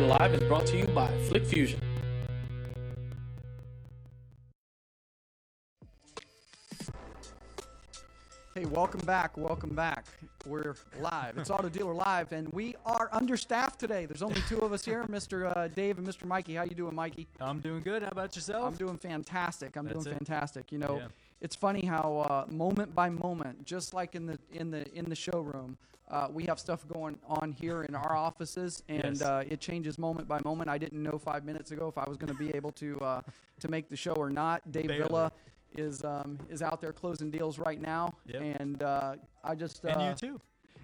Daily Live is brought to you by Flick Fusion. Hey, welcome back. Welcome back. We're live. It's Auto Dealer Live, and we are understaffed today. There's only two of us here, Mr. Uh, Dave and Mr. Mikey. How you doing, Mikey? I'm doing good. How about yourself? I'm doing fantastic. I'm That's doing it. fantastic. You know, Yeah. It's funny how uh, moment by moment, just like in the in the in the showroom, uh, we have stuff going on here in our offices, and Yes. uh, it changes moment by moment. I didn't know five minutes ago if I was going to be able to uh, to make the show or not. Dave Barely. Villa is um, is out there closing deals right now, Yep. and uh, I just and uh, you too.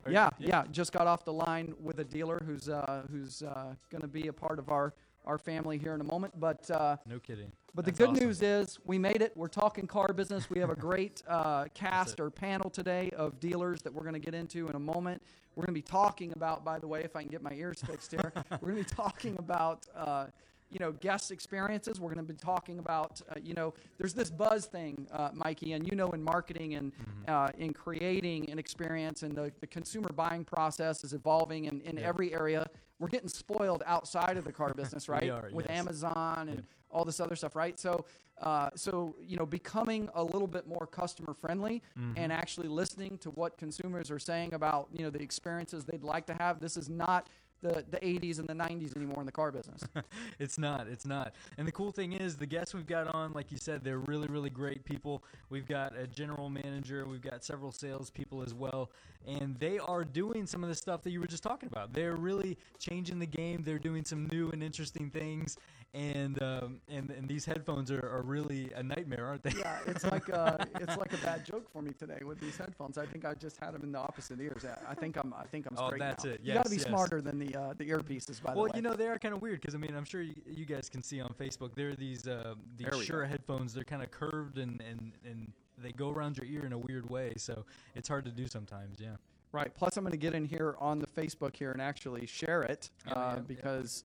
Or- yeah, yeah. Just got off the line with a dealer who's uh, who's uh, going to be a part of our our family here in a moment. But uh, No kidding. but the good awesome. news is we made it. We're talking car business. We have a great uh, cast or panel today of dealers that we're going to get into in a moment. We're going to be talking about, by the way, if I can get my ears fixed here, we're going to be talking about. Uh, you know, guest experiences. We're going to be talking about, uh, you know, there's this buzz thing, uh, Mikey, and you know, in marketing and Mm-hmm. uh, in creating an experience, and the, the consumer buying process is evolving in, in Yeah. every area. We're getting spoiled outside of the car business, right? are, With yes. Amazon and Yep. all this other stuff, right? So, uh, so you know, becoming a little bit more customer friendly Mm-hmm. and actually listening to what consumers are saying about you know the experiences they'd like to have. This is not the the 80s and the 90s anymore in the car business. It's not. It's not. And the cool thing is, the guests we've got on, like you said, they're really, really great people. We've got a general manager. We've got several salespeople as well, and they are doing some of the stuff that you were just talking about. They're really changing the game. They're doing some new and interesting things, and um, and and these headphones are, are really a nightmare, aren't they? yeah, it's like uh, it's like a bad joke for me today with these headphones. I think I just had them in the opposite ears. I- I think I'm I think I'm Straight Oh, straight that's now. it. you got to be yes. smarter than the uh, the earpieces, by the way. Well, you know they are kind of weird because I mean I'm sure you, you guys can see on Facebook there are these uh, these There Shure go. headphones. They're kind of curved and, and and they go around your ear in a weird way, so it's hard to do sometimes. Yeah. Right. Plus, I'm going to get in here on the Facebook here and actually share it uh, yeah, yeah. because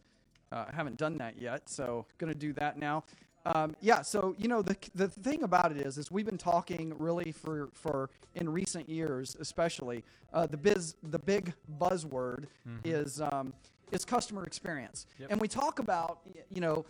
uh, I haven't done that yet. So, going to do that now. Um, yeah. So, you know, the the thing about it is, is we've been talking really for for in recent years, especially uh, the biz the big buzzword is um, is customer experience, Mm-hmm. Yep. and we talk about you know.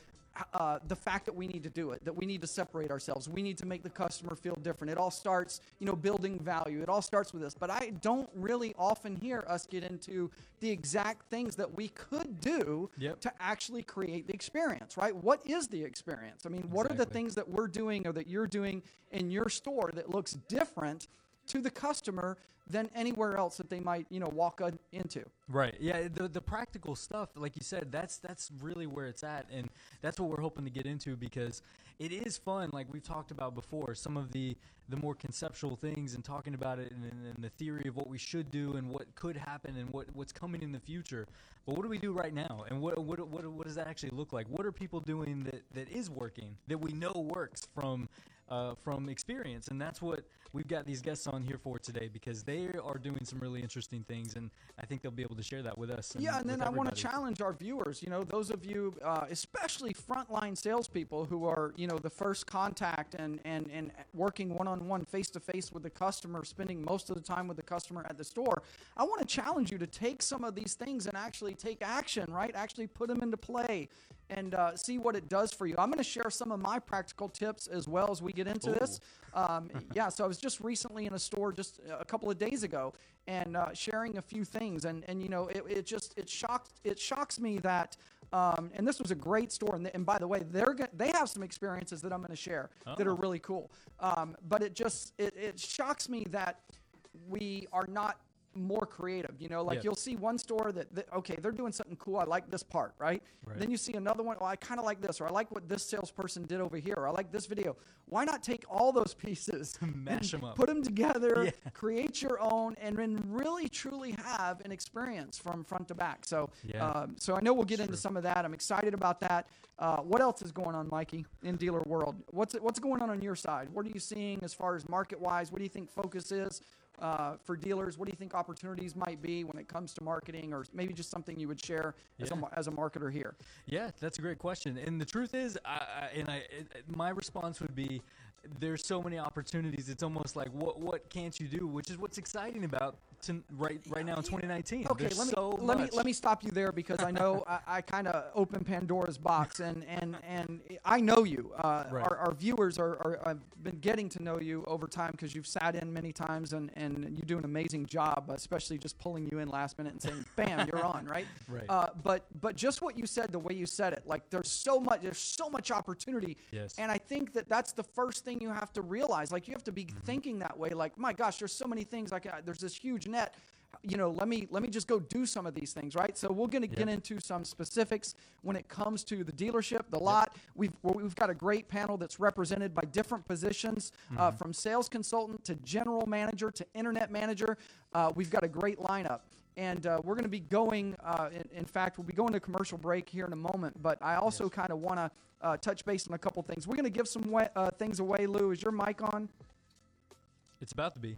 Uh, the fact that we need to do it, that we need to separate ourselves, we need to make the customer feel different. It all starts, you know, building value. It all starts with this. But I don't really often hear us get into the exact things that we could do Yep. to actually create the experience, right? What is the experience? I mean, what are the things that we're doing or that you're doing in your store that looks different to the customer than anywhere else that they might, you know, walk uh, into? Right. Yeah. The the practical stuff, like you said, that's that's really where it's at, and that's what we're hoping to get into because it is fun. Like we've talked about before, some of the the more conceptual things and talking about it and, and, and the theory of what we should do and what could happen and what what's coming in the future. But what do we do right now, and what what what, what does that actually look like? What are people doing that that is working that we know works from uh, from experience, and that's what we've got these guests on here for today because they are doing some really interesting things, and I think they'll be able to share that with us. Yeah, and then I want to challenge our viewers. You know, those of you, uh, especially frontline salespeople who are, you know, the first contact and and and working one on one, face to face with the customer, spending most of the time with the customer at the store. I want to challenge you to take some of these things and actually take action. Right, actually put them into play and uh, see what it does for you. I'm going to share some of my practical tips as well as we get into this. Um, yeah, so I was just recently in a store just a couple of days ago and uh, sharing a few things, and and you know it, it just it shocked it shocks me that. Um, and this was a great store, and, and by the way, they're go- they have some experiences that I'm going to share that are Oh. really cool. Um, but it just it, it shocks me that we are not more creative. You know, like you'll see one store that, that okay, they're doing something cool. I like this part, right? Right. Then you see another one. Oh, I kind of like this, or I like what this salesperson did over here, or I like this video. Why not take all those pieces, Mash them up. put them together, Yeah. create your own, and then really truly have an experience from front to back? So, Yeah. um, so I know we'll get into some of that. I'm excited about that. Uh, what else is going on, Mikey, in dealer world? What's what's going on on your side? What are you seeing as far as market wise? What do you think focus is? Uh, for dealers, what do you think opportunities might be when it comes to marketing, or maybe just something you would share as, a, Yeah. as a marketer here? Yeah, that's a great question. And the truth is, I, I, and I, it- my response would be, there's so many opportunities. It's almost like what what can't you do? Which is what's exciting about to right right now in 2019. Okay, There's let me so let much. me let me stop you there because I know I, I kind of opened Pandora's box and and and I know you. Uh, Right. our, our viewers are, are have been getting to know you over time because you've sat in many times and and you do an amazing job, especially just pulling you in last minute and saying, "Bam, you're on!" Right. Right. Uh, but but just what you said, the way you said it, like there's so much there's so much opportunity. Yes. And I think that that's the first thing you have to realize. Like you have to be Mm-hmm. thinking that way. Like my gosh, there's so many things. Like uh, there's this huge net. You know, let me let me just go do some of these things, right? So we're going to get into some specifics when it comes to the dealership, the lot. We've we've got a great panel that's represented by different positions, uh, Mm-hmm. from sales consultant to general manager to internet manager. Uh, we've got a great lineup. And uh, we're going to be going, uh, in, in fact, we'll be going to commercial break here in a moment. But I also kind of want to uh, touch base on a couple things. We're going to give some wa- uh, things away. Lou, is your mic on? It's about to be.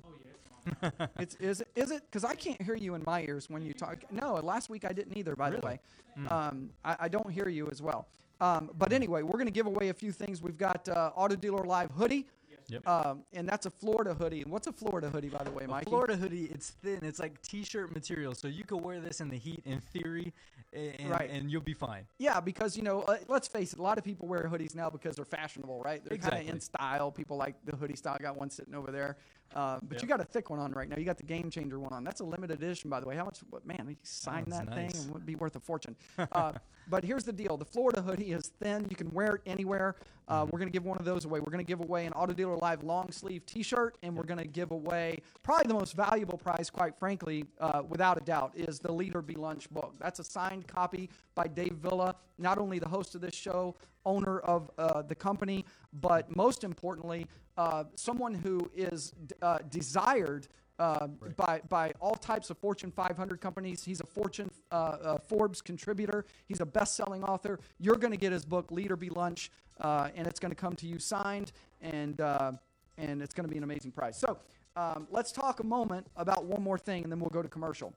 It's is it is it because I can't hear you in my ears when you talk. No, last week I didn't either. By the Really? way, um, I, I don't hear you as well. Um, but anyway, we're going to give away a few things. We've got uh, Auto Dealer Live hoodie, Yep. um, and that's a Florida hoodie. And what's a Florida hoodie, by the way, Mike? Florida hoodie, it's thin. It's like t-shirt material, so you could wear this in the heat in theory, and, Right. and you'll be fine. Yeah, because you know, uh, let's face it, a lot of people wear hoodies now because they're fashionable, right? They're kind of in style. People like the hoodie style. I got one sitting over there, uh, but Yep. you got a thick one on right now. You got the game changer one on. That's a limited edition, by the way. How much? What man? You sign that thing nice. and it would be worth a fortune. uh, but here's the deal: the Florida hoodie is thin. You can wear it anywhere. Uh, We're going to give one of those away. We're going to give away an Auto Dealer Live long sleeve T-shirt, and we're going to give away probably the most valuable prize, quite frankly, uh, without a doubt, is the Lead or Be Lunch book. That's a signed copy by Dave Villa, not only the host of this show, owner of uh, the company, but most importantly, uh, someone who is d- uh, desired. Uh, by by all types of Fortune 500 companies. He's a Fortune uh, uh, Forbes contributor. He's a best-selling author. You're going to get his book, Lead or Be Lunch, uh, and it's going to come to you signed, and uh, and it's going to be an amazing prize. So um, let's talk a moment about one more thing, and then we'll go to commercial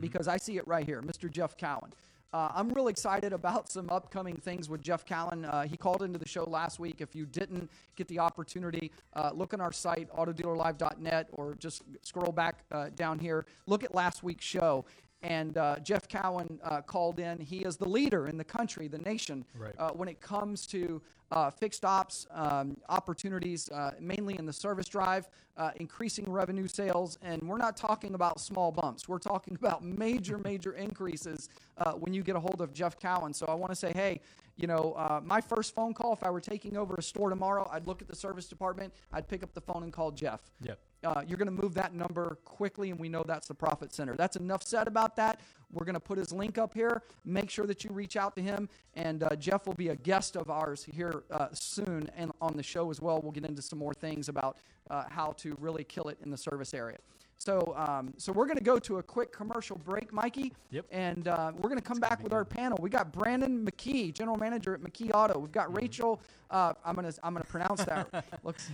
because I see it right here, Mr. Jeff Cowan. Uh, I'm really excited about some upcoming things with Jeff Cowan. Uh, he called into the show last week. If you didn't get the opportunity, uh, look on our site, autodealerlive.net, or just scroll back uh, down here. Look at last week's show. And uh, Jeff Cowan uh, called in. He is the leader in the country, the nation, Right. uh, when it comes to uh, fixed ops um, opportunities, uh, mainly in the service drive, uh, increasing revenue sales. And we're not talking about small bumps. We're talking about major, major increases uh, when you get a hold of Jeff Cowan. So I want to say, hey, you know, uh, my first phone call, if I were taking over a store tomorrow, I'd look at the service department, I'd pick up the phone and call Jeff. Yep. Uh, you're going to move that number quickly, and we know that's the profit center. That's enough said about that. We're going to put his link up here. Make sure that you reach out to him, and uh, Jeff will be a guest of ours here uh, soon and on the show as well. We'll get into some more things about uh, how to really kill it in the service area. So, um, so we're going to go to a quick commercial break, Mikey. Yep. And uh, we're going to come back with our panel. We got Brandon McKee, general manager at McKee Auto. We've got Rachel. Uh, I'm gonna I'm gonna pronounce that. Looks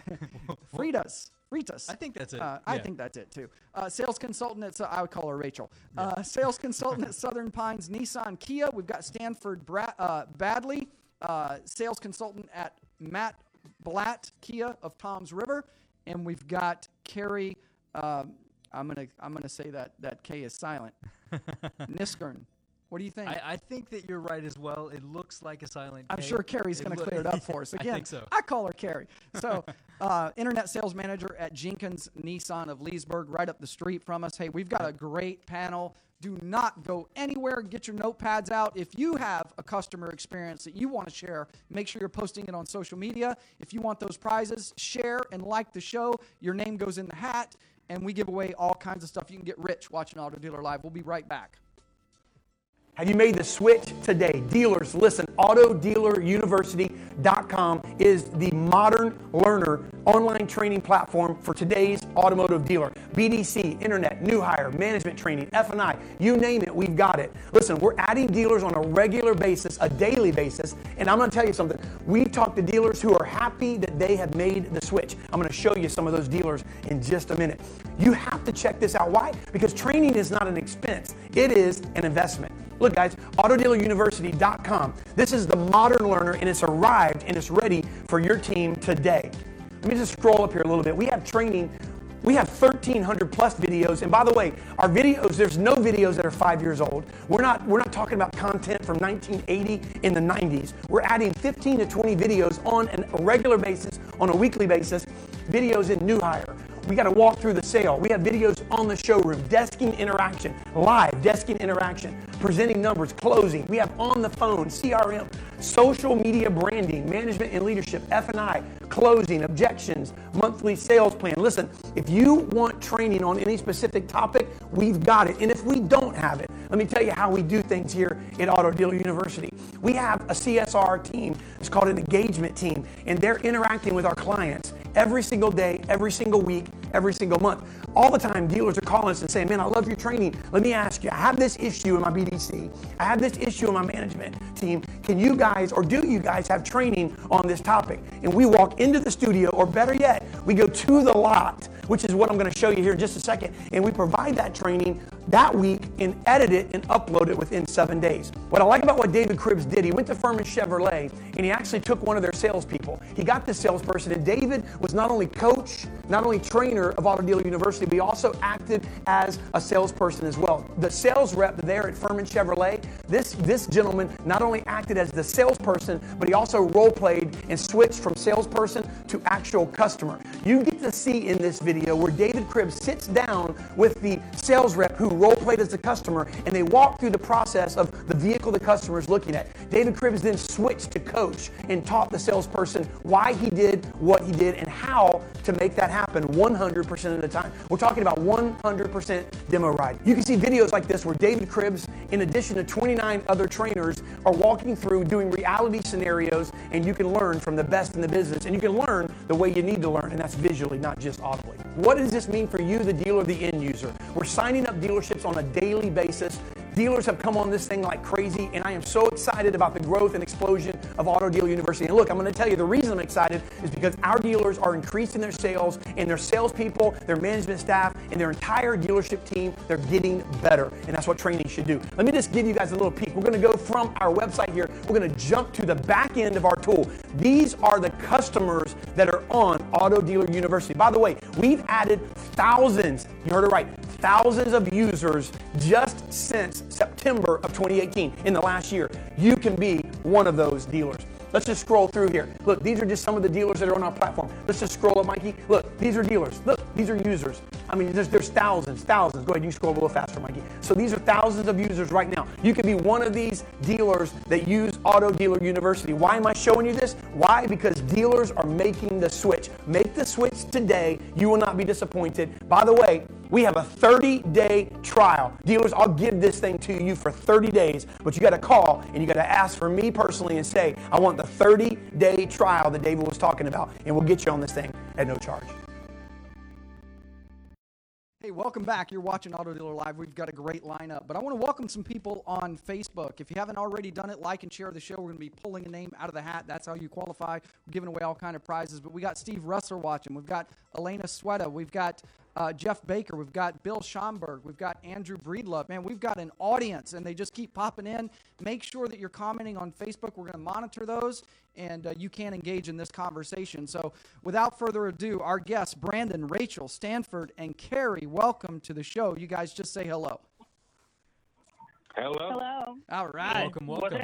Fritas. Fritas. I think that's it. Uh, I think that's it too. Uh, sales consultant at I would call her Rachel. Uh, sales consultant at Southern Pines Nissan Kia. We've got Stanford Bra- uh, Badley, uh, sales consultant at Matt Blatt Kia of Tom's River, and we've got Carrie. Um, I'm gonna I'm gonna say that that K is silent. Kniskern. What do you think? I, I think that you're right as well. It looks like a silent. I'm K. sure Carrie's going to loo- clear it up for us. I Again, think so. I call her Carrie. So, uh, internet sales manager at Jenkins Nissan of Leesburg, right up the street from us. Hey, we've got a great panel. Do not go anywhere. Get your notepads out. If you have a customer experience that you want to share, make sure you're posting it on social media. If you want those prizes, share and like the show. Your name goes in the hat, and we give away all kinds of stuff. You can get rich watching Auto Dealer Live. We'll be right back. Have you made the switch today? Dealers, listen, AutoDealerUniversity.com is the modern learner online training platform for today's automotive dealer. BDC, internet, new hire, management training, F&I, you name it, we've got it. Listen, we're adding dealers on a regular basis, a daily basis, and I'm going to tell you something. We've talked to dealers who are happy that they have made the switch. I'm going to show you some of those dealers in just a minute. You have to check this out. Why? Because training is not an expense, it is an investment. Look, guys, AutoDealerUniversity.com. This is the modern learner, and it's arrived and it's ready for your team today. Let me just scroll up here a little bit. We have training We have 1,300 plus videos. And by the way, our videos, there's no videos that are five years old. We're not, we're not talking about content from 1980 in the 90s. We're adding 15 to 20 videos on a regular basis, on a weekly basis, videos in new hire. We got to walk through the sale. We have videos on the showroom, desking interaction, live desking interaction, presenting numbers, closing. We have on the phone, CRM, social media branding, management and leadership, F&I, closing, objections, monthly sales plan. Listen, if you want training on any specific topic, we've got it. And if we don't have it, let me tell you how we do things here at Auto Dealer University. We have a CSR team. It's called an engagement team, and they're interacting with our clients every single day, every single week, every single month. All the time, dealers are calling us and saying, Man, I love your training. Let me ask you, I have this issue in my BDC, I have this issue in my management team. Can you guys, or do you guys have training on this topic? And we walk into the studio, or better yet, we go to the lot, which is what I'm going to show you here in just a second, and we provide that training that week and edit it and upload it within seven days. What I like about what David Cribbs did, he went to Ferman Chevrolet and he actually took one of their salespeople. He got this salesperson, and David was not only coach, not only trainer of Auto Dealer University, but he also acted as a salesperson as well. The sales rep there at Ferman Chevrolet, this, this gentleman not only acted as the salesperson, but he also role played and switched from salesperson to actual customer. You get to see in this video where David Cribbs sits down with the sales rep who role played as the customer and they walk through the process of the vehicle the customer is looking at. David Cribbs then switched to coach and taught the salesperson why he did what he did and how to make that happen 100% of the time. We're talking about 100% demo ride. You can see videos like this where David Cribbs, in addition to 29 other trainers, are walking through doing reality scenarios and you can learn from the best in the business and you can learn the way you need to learn and that's visually, not just audibly. What does this mean for you, the dealer, the end user? We're signing up dealerships on a daily basis Dealers have come on this thing like crazy, and I am so excited about the growth and explosion of Auto Dealer University. And look, I'm going to tell you the reason I'm excited is because our dealers are increasing their sales, and their salespeople, their management staff, and their entire dealership team, they're getting better. And that's what training should do. Let me just give you guys a little peek. We're going to go from our website here, we're going to jump to the back end of our tool. These are the customers that are on Auto Dealer University. By the way, we've added thousands, you heard it right, thousands of users just since September of 2018 in the last year. You can be one of those dealers. Let's just scroll through here. Look, these are just some of the dealers that are on our platform. Let's just scroll up, Mikey. Look, these are dealers. Look, these are users. I mean, there's, there's thousands, thousands. Go ahead, you scroll a little faster, Mikey. So these are thousands of users right now. You can be one of these dealers that use Auto Dealer University. Why am I showing you this? Why? Because dealers are making the switch. Make the switch today. You will not be disappointed. By the way, we have a 30 day trial. Dealers, I'll give this thing to you for 30 days, but you got to call and you got to ask for me personally and say, I want the 30 day trial that David was talking about, and we'll get you on this thing at no charge. Hey, welcome back. You're watching Auto Dealer Live. We've got a great lineup, but I want to welcome some people on Facebook. If you haven't already done it, like and share the show. We're going to be pulling a name out of the hat. That's how you qualify. We're giving away all kind of prizes. But we got Steve Russell watching. We've got Elena Sweta. We've got uh, Jeff Baker. We've got Bill Schomburg. We've got Andrew Breedlove. Man, we've got an audience, and they just keep popping in. Make sure that you're commenting on Facebook. We're going to monitor those, and uh, you can engage in this conversation. So, without further ado, our guests, Brandon, Rachel, Stanford, and Carrie, welcome to the show. You guys just say hello. Hello. Hello. All right. Welcome, welcome.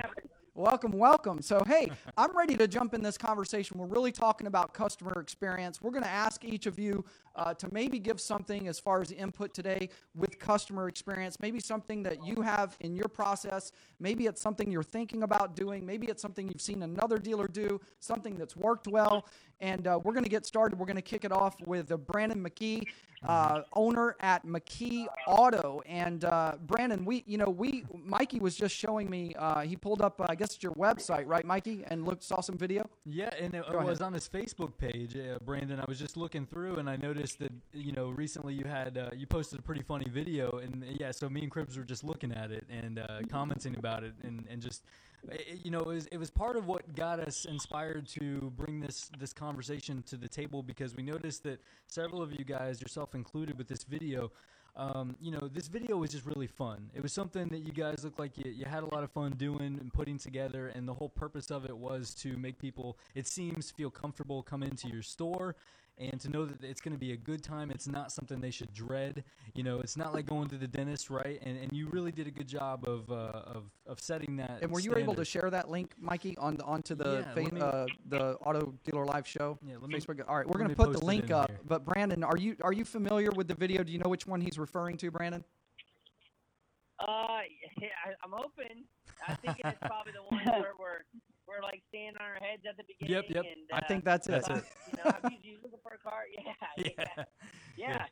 Welcome, welcome. So, hey, I'm ready to jump in this conversation. We're really talking about customer experience. We're going to ask each of you uh, to maybe give something as far as input today with customer experience, maybe something that you have in your process. Maybe it's something you're thinking about doing. Maybe it's something you've seen another dealer do, something that's worked well. And uh, we're going to get started. We're going to kick it off with uh, Brandon McKee, uh, owner at McKee Auto. And uh, Brandon, we, you know, we, Mikey was just showing me. Uh, he pulled up, uh, I guess it's your website, right, Mikey, and looked saw some video. Yeah, and it, it was on his Facebook page, uh, Brandon. I was just looking through, and I noticed that you know recently you had uh, you posted a pretty funny video, and yeah, so me and Cribbs were just looking at it and uh, commenting about it, and and just uh, you know it was it was part of what got us inspired to bring this this conversation to the table because we noticed that several of you guys, yourself included, with this video. Um, you know, this video was just really fun. It was something that you guys looked like you, you had a lot of fun doing and putting together, and the whole purpose of it was to make people, it seems, feel comfortable come into your store and to know that it's going to be a good time. It's not something they should dread. You know, it's not like going to the dentist, right? And and you really did a good job of uh, of of setting that. And were you able to share that link, Mikey, on the, onto the Yeah, fa- me- uh, the Auto Dealer Live show? Yeah, let me- Facebook. All right, we're going to put the link up. here. But Brandon, are you are you familiar with the video? Do you know which one he's referring to, Brandon? Uh, yeah, I, I'm hoping. I think it's probably the one where we're we're like standing on our heads at the beginning. yep. And, I uh, think that's it. That's uh, it. You know, you looking for a car? Yeah, yeah, Yeah. yeah.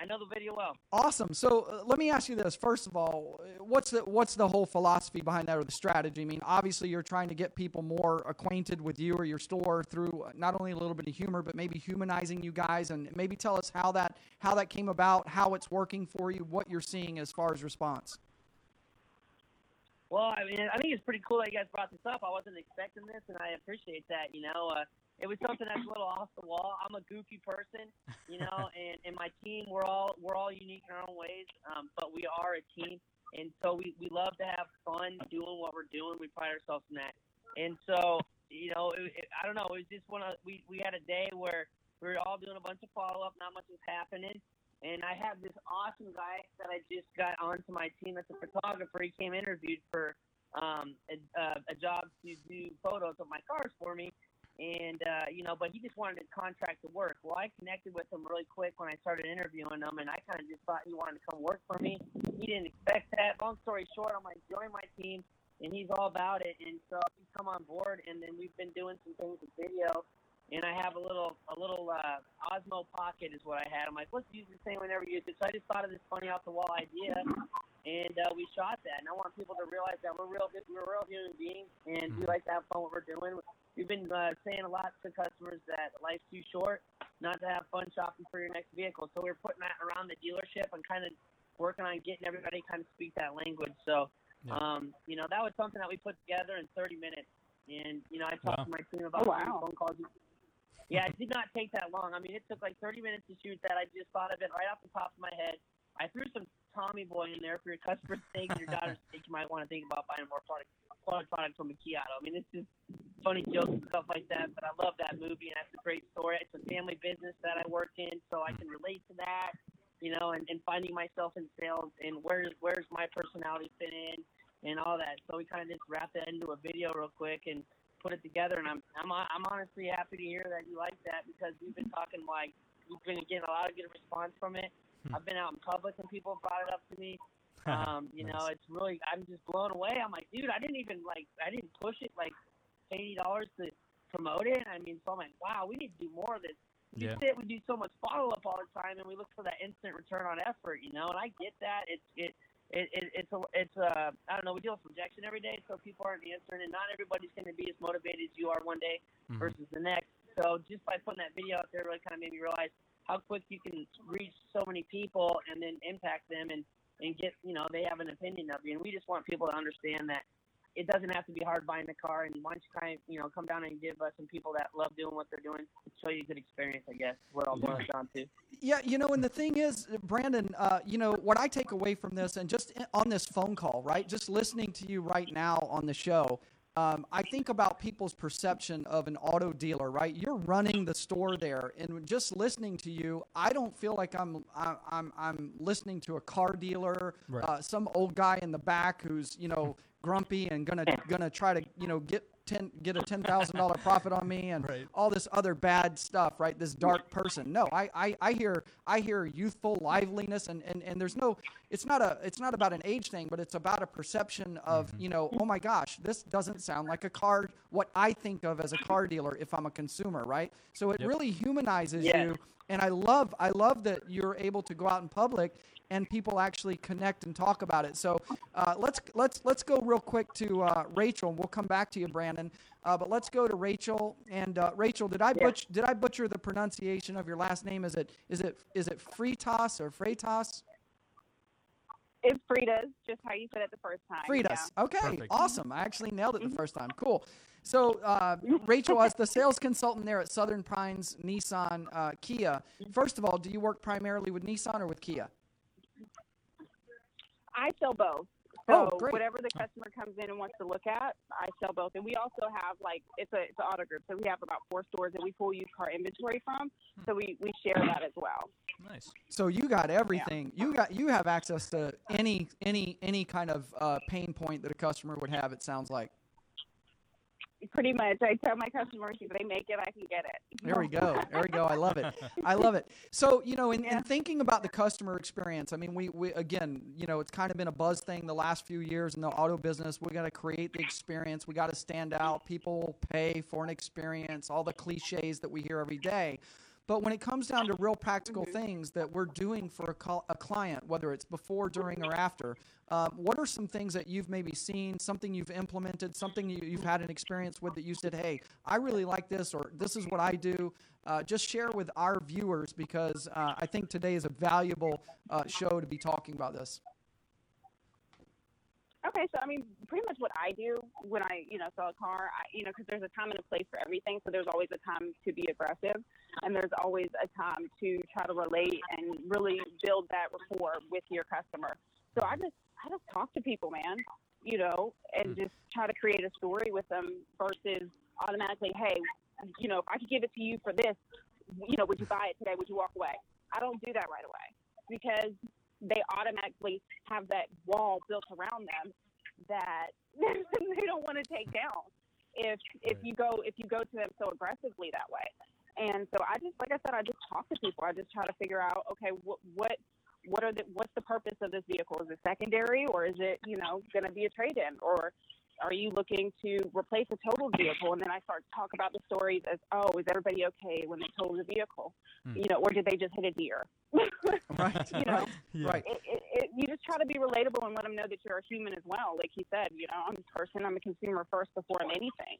I know the video well. Awesome. So uh, let me ask you this. First of all, uh, what's the what's the whole philosophy behind that or the strategy? I mean, obviously you're trying to get people more acquainted with you or your store through uh, not only a little bit of humor, but maybe humanizing you guys, and maybe tell us how that how that came about, how it's working for you, what you're seeing as far as response. Well, I mean, I think it's pretty cool that you guys brought this up. I wasn't expecting this, and I appreciate that. You know, uh, it was something that's a little off the wall. I'm a goofy person, you know, and, and my team, we're all we're all unique in our own ways, um, but we are a team, and so we, we love to have fun doing what we're doing. We pride ourselves in that, and so you know, it, it, I don't know. It was just one of we we had a day where we were all doing a bunch of follow up, not much was happening. And I have this awesome guy that I just got onto my team that's a photographer. He came interviewed for um, a, uh, a job to do photos of my cars for me. And, uh, you know, but he just wanted to contract to work. Well, I connected with him really quick when I started interviewing him, and I kind of just thought he wanted to come work for me. He didn't expect that. Long story short, I'm like, join my team, and he's all about it. And so he's come on board, and then we've been doing some things with video and I have a little a little uh, Osmo Pocket is what I had. I'm like, let's use this thing whenever we use it. So I just thought of this funny off the wall idea, and uh, we shot that. And I want people to realize that we're real we're real human beings, and we like to have fun what we're doing. We've been uh, saying a lot to customers that life's too short not to have fun shopping for your next vehicle. So we're putting that around the dealership and kind of working on getting everybody kind of speak that language. So, Yeah. um, you know, that was something that we put together in 30 minutes. And you know, I talked Wow. to my team about Oh, wow. phone calls. Yeah, it did not take that long. I mean, it took like 30 minutes to shoot that. I just thought of it right off the top of my head. I threw some Tommy Boy in there for your customer's sake and your daughter's sake. You might want to think about buying more product, quality products from McKee Auto. I mean, it's just funny jokes and stuff like that. But I love that movie, and that's a great story. It's a family business that I work in, so I can relate to that. You know, and, and finding myself in sales and where's where's my personality fit in and all that. So we kind of just wrapped that into a video real quick and put it together. And I'm I'm I'm honestly happy to hear that you like that because we've been talking like we've been getting a lot of good response from it. Hmm. I've been out in public and people brought it up to me. Um, you know, it's really I'm just blown away. I'm like, dude, I didn't even like I didn't push it like eighty dollars to promote it. I mean, so I'm like, wow, we need to do more of this. We Yeah. sit, we do so much follow up all the time, and we look for that instant return on effort. You know, and I get that. It's it. It, it, it's a, it's a, I don't know. We deal with rejection every day, so people aren't answering, and not everybody's going to be as motivated as you are one day Mhm. versus the next. So just by putting that video out there, really kind of made me realize how quick you can reach so many people and then impact them and and get you know they have an opinion of you. And we just want people to understand that it doesn't have to be hard buying the car. And why don't you kind of you know come down and give us some people that love doing what they're doing, show you a good experience. I guess is what I'll boil it down to. Yeah, you know, and the thing is, Brandon, uh, you know, what I take away from this, and just on this phone call, right, just listening to you right now on the show, um, I think about people's perception of an auto dealer, right? You're running the store there, and just listening to you, I don't feel like I'm I, I'm I'm listening to a car dealer, Right. uh, some old guy in the back who's you know grumpy and gonna gonna try to you know get ten get a ten thousand dollar profit on me and Right. all this other bad stuff, right? This dark person. No, I, I, I hear I hear youthful liveliness and, and, and there's no it's not a it's not about an age thing, but it's about a perception of, mm-hmm. you know, oh my gosh, this doesn't sound like a car what I think of as a car dealer if I'm a consumer, right? So it Yep. really humanizes Yeah. you and I love I love that you're able to go out in public and people actually connect and talk about it. So uh, let's let's let's go real quick to uh, Rachel, and we'll come back to you, Brandon. Uh, but let's go to Rachel. And uh, Rachel, did I Yeah. butch did I butcher the pronunciation of your last name? Is it is it is it Fritas or Freitas? It's Frida's, just how you said it the first time. Fritas. Okay, Perfect. awesome. I actually nailed it the first time. Cool. So, uh, Rachel, as the sales consultant there at Southern Pines Nissan uh, Kia, first of all, do you work primarily with Nissan or with Kia? I sell both. So Oh, great. whatever the customer comes in and wants to look at, I sell both. And we also have like it's a it's an auto group, so we have about four stores that we pull used car inventory from. So we we share that as well. Nice. So you got everything. You got you have access to any any any kind of uh, pain point that a customer would have. It sounds like. Pretty much, I tell my customers if they make it, I can get it. There we go. There we go. I love it. I love it. So, you know, in, Yeah. in thinking about the customer experience, I mean, we, we, again, you know, it's kind of been a buzz thing the last few years in the auto business. We got to create the experience. We got to stand out. People will pay for an experience, all the cliches that we hear every day. But when it comes down to real practical mm-hmm. things that we're doing for a, a client, whether it's before, during, or after, um, what are some things that you've maybe seen, something you've implemented, something you, you've had an experience with that you said, hey, I really like this, or this is what I do? Uh, just share with our viewers because uh, I think today is a valuable uh, show to be talking about this. Okay, so I mean, pretty much what I do when I, you know, sell a car, I, you know, because there's a time and a place for everything. So there's always a time to be aggressive, and there's always a time to try to relate and really build that rapport with your customer. So I just, I just talk to people, man, you know, and hmm. just try to create a story with them versus automatically, hey, you know, if I could give it to you for this, you know, would you buy it today? Would you walk away? I don't do that right away because they automatically have that wall built around them that they don't want to take down if if you go if you go to them so aggressively that way. And so I just like I said, I just talk to people. I just try to figure out okay, what what what are the what's the purpose of this vehicle? Is it secondary or is it you know going to be a trade in or are you looking to replace a total vehicle? And then I start to talk about the stories as, oh, is everybody okay when they total the vehicle? Hmm. You know, or did they just hit a deer? Right. You know, right. Yeah. It, it, it, you just try to be relatable and let them know that you're a human as well. Like he said, you know, I'm a person. I'm a consumer first before I'm anything.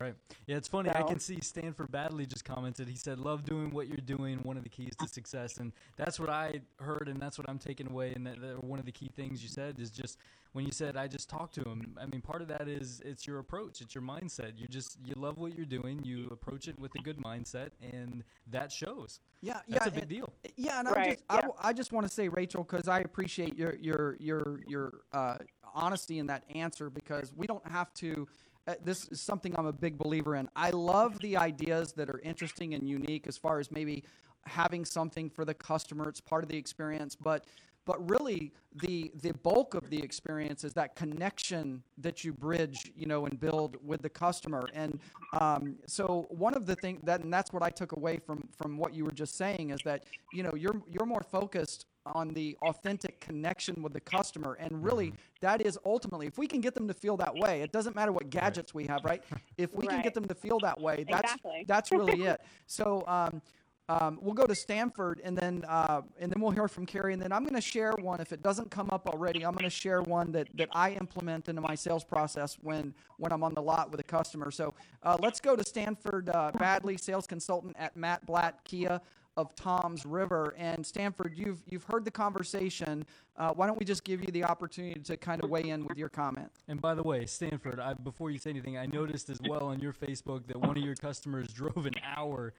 Right. Yeah, it's funny. I can see Stanford Badley just commented. He said, "Love doing what you're doing. One of the keys to success." And that's what I heard, and that's what I'm taking away. And that, that one of the key things you said is just when you said, "I just talked to him." I mean, part of that is it's your approach, it's your mindset. You just you love what you're doing. You approach it with a good mindset, and that shows. Yeah, That's yeah, a big and- deal. Yeah, and I Right, just I, yeah. w- I just want to say, Rachel, because I appreciate your your your your uh, honesty in that answer because we don't have to. Uh, this is something I'm a big believer in. I love the ideas that are interesting and unique as far as maybe having something for the customer. It's part of the experience, but but really the the bulk of the experience is that connection that you bridge you know and build with the customer. And um, so one of the things that and that's what i took away from from what you were just saying is that you know you're you're more focused on the authentic connection with the customer. And really that is ultimately if we can get them to feel that way it doesn't matter what gadgets we have right? If we can get them to feel that way that's Exactly. that's really it. So um, um, we'll go to Stanford, and then uh, and then we'll hear from Carrie, and then I'm going to share one. If it doesn't come up already, I'm going to share one that, that I implement into my sales process when when I'm on the lot with a customer. So uh, let's go to Stanford uh, Badley, sales consultant at Matt Blatt Kia of Tom's River. And Stanford, you've you've heard the conversation. Uh, why don't we just give you the opportunity to kind of weigh in with your comment? And by the way, Stanford, I, before you say anything, I noticed as well on your Facebook that one of your customers drove an hour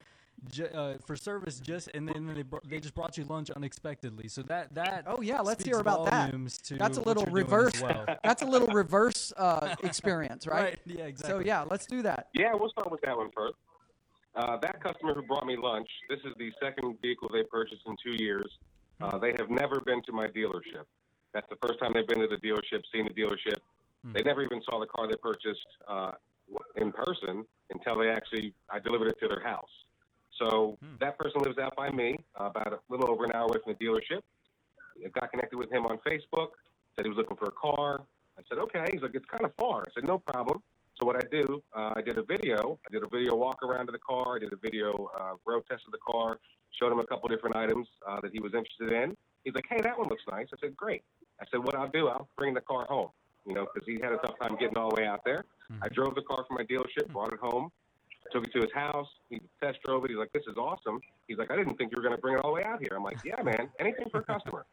ju- uh, for service just, and then they br- they just brought you lunch unexpectedly. So that that Oh yeah, let's hear about that. to That's a little you're doing as reverse. well. That's a little reverse uh, experience, right? Right, yeah, exactly. So yeah, let's do that. Yeah, we'll start with that one first. Uh, that customer who brought me lunch, this is the second vehicle they purchased in two years. Uh, they have never been to my dealership. That's the first time they've been to the dealership, seen the dealership. They never even saw the car they purchased uh, in person until they actually I delivered it to their house. So that person lives out by me, uh, about a little over an hour away from the dealership. I got connected with him on Facebook. Said he was looking for a car. I said, okay. He's like, it's kind of far. I said, no problem. So what I do, uh, I did a video. I did a video walk around of the car. I did a video uh, road test of the car. Showed him a couple different items uh, that he was interested in. He's like, hey, that one looks nice. I said, great. I said, what I'll do, I'll bring the car home. You know, because he had a tough time getting all the way out there. I drove the car from my dealership, brought it home, took it to his house. He test drove it. He's like, this is awesome. He's like, I didn't think you were going to bring it all the way out here. I'm like, yeah, man, anything for a customer.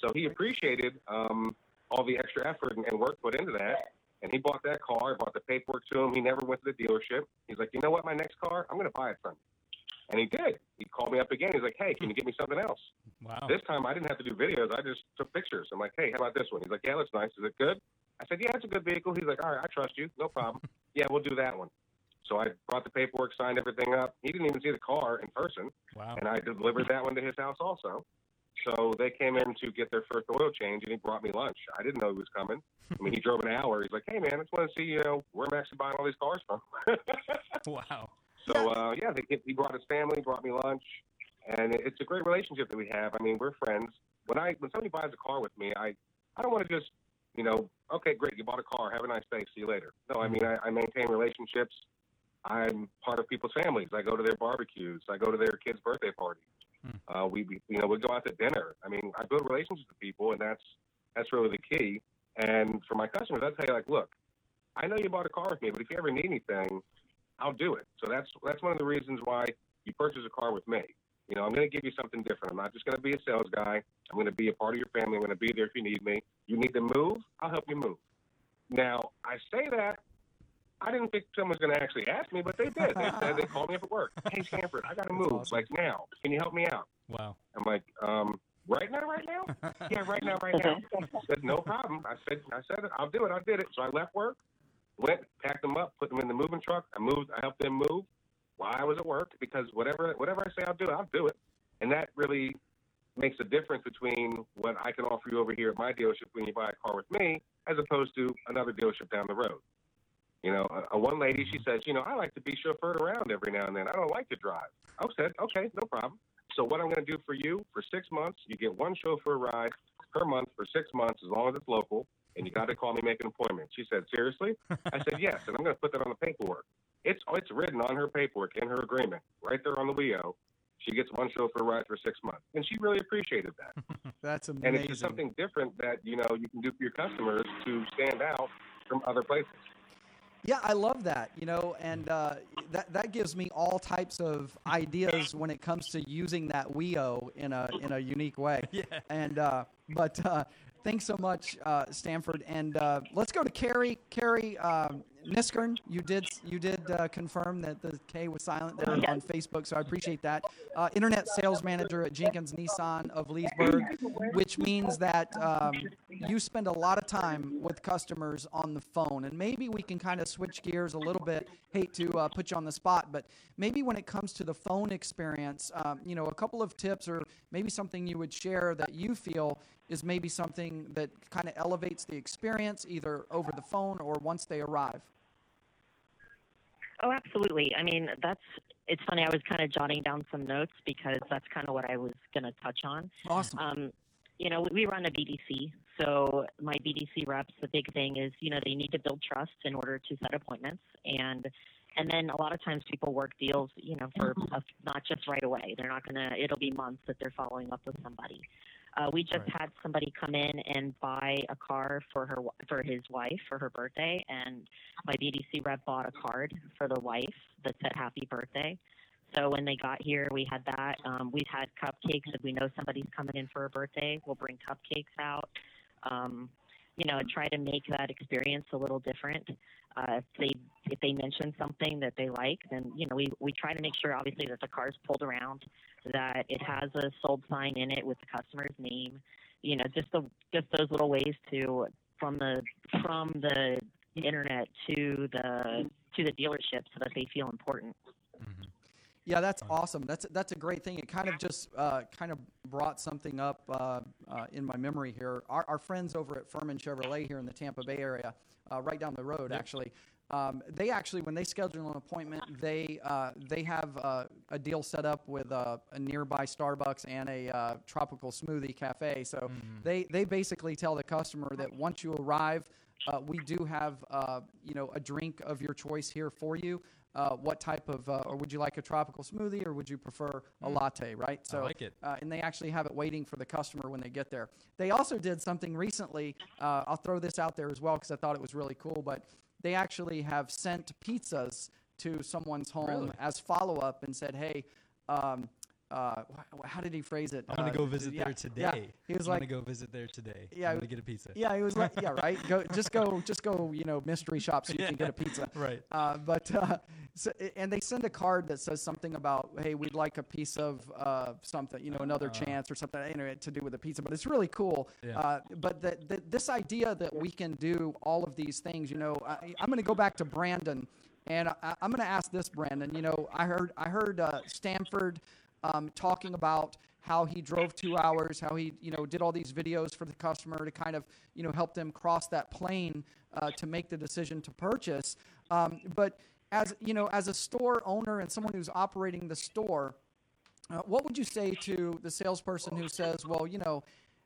So he appreciated um, all the extra effort and, and work put into that. And he bought that car. I brought the paperwork to him. He never went to the dealership. He's like, you know what, my next car, I'm going to buy it from you. And he did. He called me up again. He's like, "Hey, can you get me something else?" Wow. This time I didn't have to do videos. I just took pictures. I'm like, "Hey, how about this one?" He's like, "Yeah, looks nice. Is it good?" I said, "Yeah, it's a good vehicle." He's like, "All right, I trust you. No problem. yeah, we'll do that one." So I brought the paperwork, signed everything up. He didn't even see the car in person, wow. and I delivered that one to his house also. So they came in to get their first oil change, and he brought me lunch. I didn't know he was coming. I mean, he drove an hour. He's like, "Hey, man, I just want to see you know where I'm actually buying all these cars from." wow. So uh, yeah, they, he brought his family, brought me lunch, and it's a great relationship that we have. I mean, we're friends. When I when somebody buys a car with me, I I don't want to just you know, okay, great, you bought a car, have a nice day, see you later. No, I mean, I, I maintain relationships. I'm part of people's families. I go to their barbecues. I go to their kids' birthday parties. Hmm. Uh, we, we- you know, we go out to dinner. I mean, I build relationships with people, and that's that's really the key. And for my customers, I tell you, like, look, I know you bought a car with me, but if you ever need anything, I'll do it. So that's that's one of the reasons why you purchase a car with me. You know, I'm going to give you something different. I'm not just going to be a sales guy. I'm going to be a part of your family. I'm going to be there if you need me. You need to move, I'll help you move. Now, I say that. I didn't think someone was going to actually ask me, but they did. They said they called me up at work. Hey, Stanford, I got to move awesome. like now. Can you help me out? Wow. I'm like, um, right now, right now? yeah, right now, right now. I said, no problem. I said, I said, it. I'll do it. I did it. So I left work, went, packed them up, put them in the moving truck. I moved. I helped them move while I was at work because whatever whatever I say I'll do, I'll do it. And that really makes a difference between what I can offer you over here at my dealership when you buy a car with me, as opposed to another dealership down the road. You know, a, one lady, she says, you know, I like to be chauffeured around every now and then. I don't like to drive. I said, okay, no problem. So what I'm going to do for you for six months, you get one chauffeur ride per month for six months, as long as it's local, and you got to call me, make an appointment. She said, seriously? I said, yes, and I'm going to put that on the paperwork. It's it's written on her paperwork in her agreement, right there on the WIO. She gets one chauffeur ride for six months, and she really appreciated that. That's amazing. and it's just something different that you know you can do for your customers to stand out from other places. Yeah, I love that. You know, and uh, that that gives me all types of ideas when it comes to using that WIO in a in a unique way. Yeah. And uh, but uh, thanks so much, uh, Stanford. And uh, let's go to Carrie. Carrie um, Kniskern, you did you did uh, confirm that the K was silent there on Facebook, so I appreciate that. Uh, Internet sales manager at Jenkins Nissan of Leesburg, which means that um, you spend a lot of time with customers on the phone, and maybe we can kind of switch gears a little bit. Hate to uh, put you on the spot, but maybe when it comes to the phone experience, um, you know, a couple of tips or maybe something you would share that you feel is maybe something that kind of elevates the experience either over the phone or once they arrive. Oh, absolutely. I mean, that's it's funny. I was kind of jotting down some notes because that's kind of what I was going to touch on. Awesome. Um, you know, we run a BDC, so my BDC reps, the big thing is, you know, they need to build trust in order to set appointments, and and then a lot of times people work deals, you know, for a, not just right away. They're not gonna. It'll be months that they're following up with somebody. Uh, we just Right. had somebody come in and buy a car for her for his wife for her birthday, and my BDC rep bought a card for the wife that said happy birthday. So when they got here, we had that. Um, we've had cupcakes. If we know somebody's coming in for a birthday, we'll bring cupcakes out. Um, you know, try to make that experience a little different. Uh, if they if they mention something that they like, then you know we we try to make sure obviously that the car's pulled around, that it has a sold sign in it with the customer's name. You know, just the just those little ways to from the from the internet to the to the dealership so that they feel important. Mm-hmm. Yeah, that's awesome. That's that's a great thing. It kind of just uh, kind of brought something up uh, uh, in my memory here. Our, our friends over at Ferman Chevrolet here in the Tampa Bay area, uh, right down the road, actually. Um, they actually, when they schedule an appointment, they uh, they have uh, a deal set up with uh, a nearby Starbucks and a uh, tropical smoothie cafe. So they they basically tell the customer that once you arrive, uh, we do have uh, you know a drink of your choice here for you. Uh, what type of, uh, or would you like a tropical smoothie, or would you prefer a latte? Right. So, like it. Uh, and they actually have it waiting for the customer when they get there. They also did something recently. Uh, I'll throw this out there as well because I thought it was really cool. But they actually have sent pizzas to someone's home Really? as follow up and said, "Hey." Um, uh, how did he phrase it? I'm gonna Uh, go visit yeah, there yeah. today. He was I'm like, gonna go visit there today. Yeah, I'm gonna get a pizza. yeah, he was like, yeah, right. Go, just go, just go. You know, mystery shop so you can get a pizza. Right. Uh, but uh, so, and they send a card that says something about, hey, we'd like a piece of uh, something, you know, another chance or something, you know, to do with a pizza. But it's really cool. Yeah. Uh, but the, the, this idea that we can do all of these things, you know, I, I'm going to go back to Brandon, and I, I'm going to ask this, Brandon. You know, I heard I heard uh, Stanford um, talking about how he drove two hours, how he you know did all these videos for the customer to kind of you know help them cross that plane uh, to make the decision to purchase. Um, but as you know, as a store owner and someone who's operating the store, uh, what would you say to the salesperson who says, "Well, you know,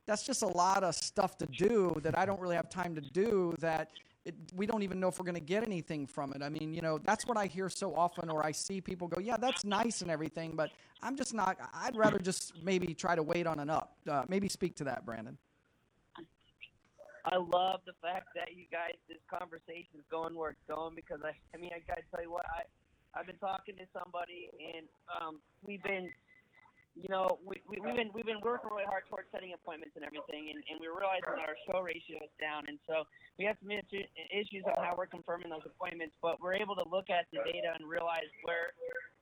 that's just a lot of stuff to do that I don't really have time to do that." It, we don't even know if we're going to get anything from it. I mean, you know, that's what I hear so often, or I see people go, "Yeah, that's nice and everything, but I'm just not. I'd rather just maybe try to wait on an up." Uh, maybe speak to that, Brandon. I love the fact that you guys this conversation is going where it's going because I I mean I gotta tell you what I I've been talking to somebody and um we've been you know we, we we've been we've been working really hard towards setting appointments and everything and, and we're realizing that our show ratio is down and so we have some issu- issues on how we're confirming those appointments but we're able to look at the data and realize where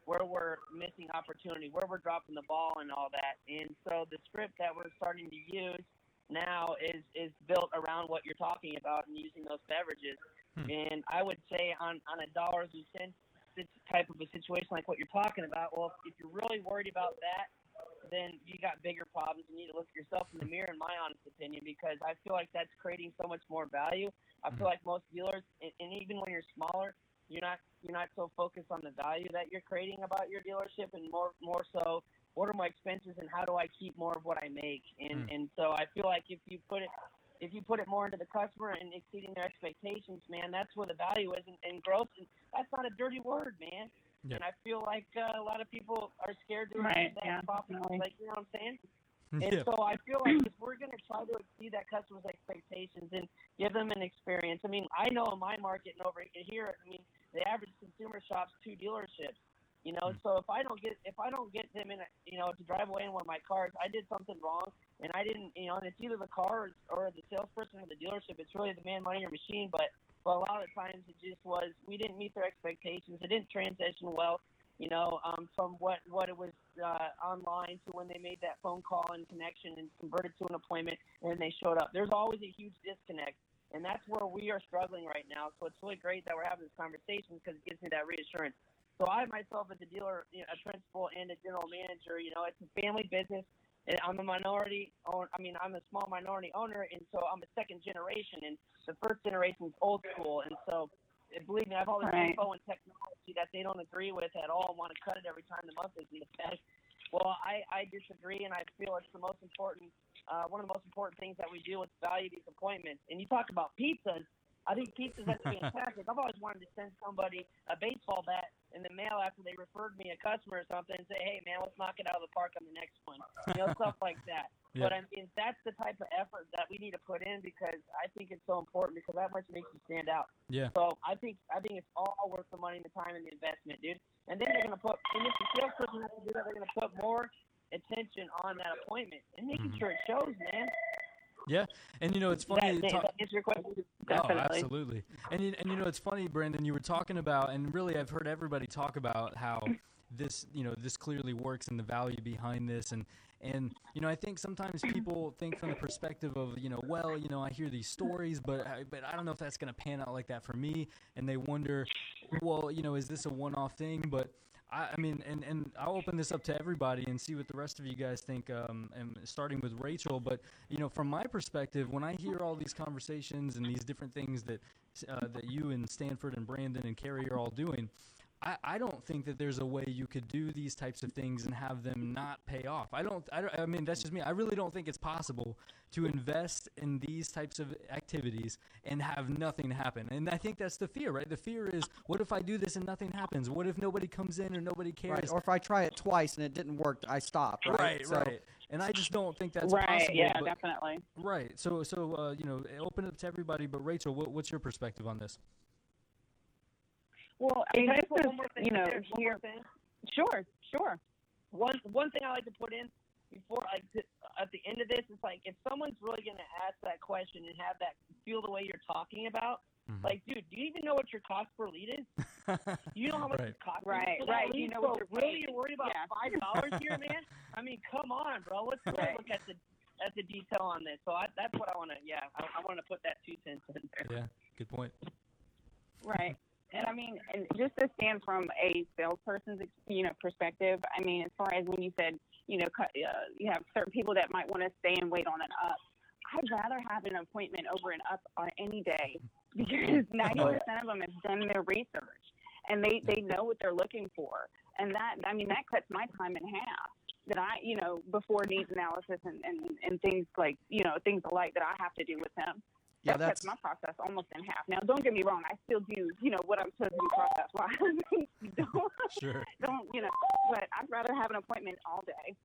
where we're missing opportunity where we're dropping the ball and all that and so the script that we're starting to use now is is built around what you're talking about and using those beverages. Hmm. And I would say on on a dollars and cents type of a situation like what you're talking about, well, if you're really worried about that, then you got bigger problems. You need to look at yourself in the mirror, in my honest opinion, because I feel like that's creating so much more value. I feel mm-hmm. like most dealers, and, and even when you're smaller, you're not you're not so focused on the value that you're creating about your dealership, and more more so what are my expenses and how do I keep more of what I make? And mm. and so I feel like if you put it if you put it more into the customer and exceeding their expectations, man, that's where the value is. And, and growth, and that's not a dirty word, man. Yeah. And I feel like uh, a lot of people are scared to Right, that yeah, topic. definitely. Like you know what I'm saying? Yeah. And so I feel like if we're going to try to exceed that customer's expectations and give them an experience, I mean, I know in my market and over here, I mean, the average consumer shops two dealerships. You know, so if I don't get if I don't get them in, a, you know, to drive away in one of my cars, I did something wrong, and I didn't, you know, and it's either the car or, or the salesperson or the dealership. It's really the man, money, or machine. But but a lot of times it just was we didn't meet their expectations. It didn't transition well you know, um, from what what it was uh, online to when they made that phone call and connection and converted to an appointment and they showed up. There's always a huge disconnect, and that's where we are struggling right now. So it's really great that we're having this conversation because it gives me that reassurance. So I myself, as a dealer, you know, a principal, and a general manager, you know, it's a family business. And I'm a minority own. I mean, I'm a small minority owner, and so I'm a second generation, and the first generation is old school, and so believe me, I have all this Right. info and technology that they don't agree with at all and want to cut it every time the month is in best. Well, I, I disagree, and I feel it's the most important, uh, one of the most important things that we do is value these appointments. And you talk about pizzas. I think pizzas that's fantastic. I've always wanted to send somebody a baseball bat in the mail after they referred me a customer or something and say, hey, man, let's knock it out of the park on the next one. You know, stuff like that. Yeah. But I mean, that's the type of effort that we need to put in because I think it's so important because that much makes you stand out. Yeah. So I think I think it's all worth the money, the time, and the investment, dude. And then they're gonna put, and if the salesperson has to do that, they're gonna put more attention on that appointment and making Mhm. sure it shows, man. Yeah, and you know it's funny. that, answer your question? Oh, absolutely. And you, and you know it's funny, Brandon. You were talking about, and really, I've heard everybody talk about how this, you know, this clearly works and the value behind this, and and you know, I think sometimes people think from the perspective of, you know, well, you know, I hear these stories, but I, but I don't know if that's going to pan out like that for me, and they wonder, well, you know, is this a one-off thing? But I, I mean, and, and I'll open this up to everybody and see what the rest of you guys think. Um, and starting with Rachel, but you know, from my perspective, when I hear all these conversations and these different things that uh, that you and Stanford and Brandon and Carrie are all doing, I, I don't think that there's a way you could do these types of things and have them not pay off. I don't. I, don't, I mean, that's just me. I really don't think it's possible to invest in these types of activities and have nothing happen. And I think that's the fear, right? The fear is, what if I do this and nothing happens? What if nobody comes in or nobody cares? Right. Or if I try it twice and it didn't work, I stop. Right. right, So- right. And I just don't think that's right. possible. Right. Yeah, but- definitely. Right. So, so uh, you know, open it up to everybody. But Rachel, what, what's your perspective on this? Well, I Can mean, I this put is, one more thing you know, there? One more here. thing? Sure, sure. one one thing I like to put in before like to, at the end of this is like if someone's really going to ask that question and have that feel the way you're talking about, Mhm. like, dude, do you even know what your cost per lead is? Do you know how much Right. it costs? Right, for right. lead? You know so what you're really you're worried about Yeah. five dollars here, man? I mean, come on, bro. Let's Right. look at the at the detail on this. So I, that's what I want to. Yeah, I, I want to put that two cents in there. Yeah, good point. Right. And I mean, and just to stand from a salesperson's, you know, perspective, I mean, as far as when you said, you know, cut- uh, you have certain people that might want to stay and wait on an up. I'd rather have an appointment over an up on any day because ninety percent of them have done their research and they they know what they're looking for, and that I mean that cuts my time in half. That I, you know, before needs analysis and, and, and things like, you know, things alike that I have to do with them Yeah, that that's cuts my process almost in half. Now, don't get me wrong, I still do, you know, what I'm supposed to do process wise. don't, Sure. don't, you know, but I'd rather have an appointment all day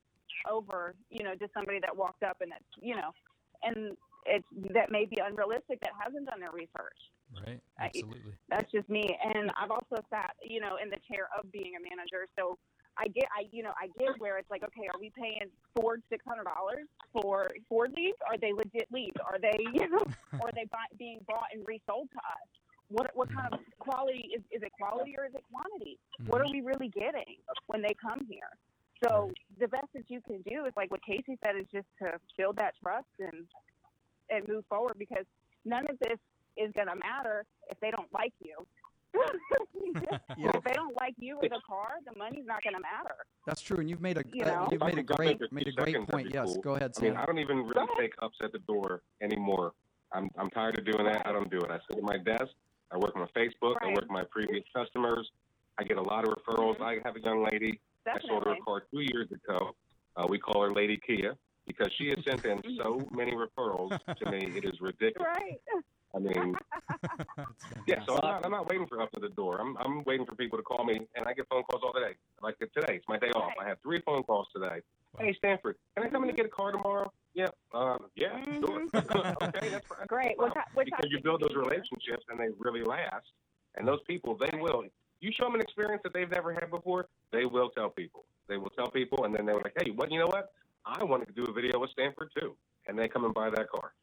over, you know, just somebody that walked up and that's, you know, and it's that may be unrealistic that hasn't done their research. Right. I- Absolutely. That's just me. And I've also sat, you know, in the chair of being a manager. So I get, I, you know, I get where it's like, okay, are we paying Ford six hundred dollars for Ford leads? Are they legit leads? Are they, you know, are they buy, being bought and resold to us? What, what kind of mm-hmm. quality is, is it quality or is it quantity? What are mm-hmm. we really getting when they come here? So the best that you can do is like what Casey said is just to build that trust and and move forward because none of this is going to matter if they don't like you. Yeah. If they don't like you or the car, the money's not going to matter. that's true, and you've made a You uh, know? you've made a could jump in great made a great point. Yes, cool. go ahead, I mean, I don't even really ahead. take ups at the door anymore. I'm I'm tired of doing that. I don't do it. I sit at my desk. I work on Facebook. I work with my previous customers. I get a lot of referrals. I have a young lady. I sold her a car two years ago. Uh, we call her Lady Kia because she has sent in so many referrals to me. It is ridiculous. Right. I mean, yeah. So I'm not, I'm not waiting for up to the door. I'm I'm waiting for people to call me, and I get phone calls all day. Like today, it's my day off. I have three phone calls today. Hey Stanford, can I come in and get a car tomorrow? Yeah. Um, yeah. Sure. okay, that's fine. Great. What, ti- what because time you build those relationships and they really last. And those people, they will. You show them an experience that they've never had before, they will tell people. They will tell people, and then they're like, "Hey, what? You know what? I wanted to do a video with Stanford too." And they come and buy that car.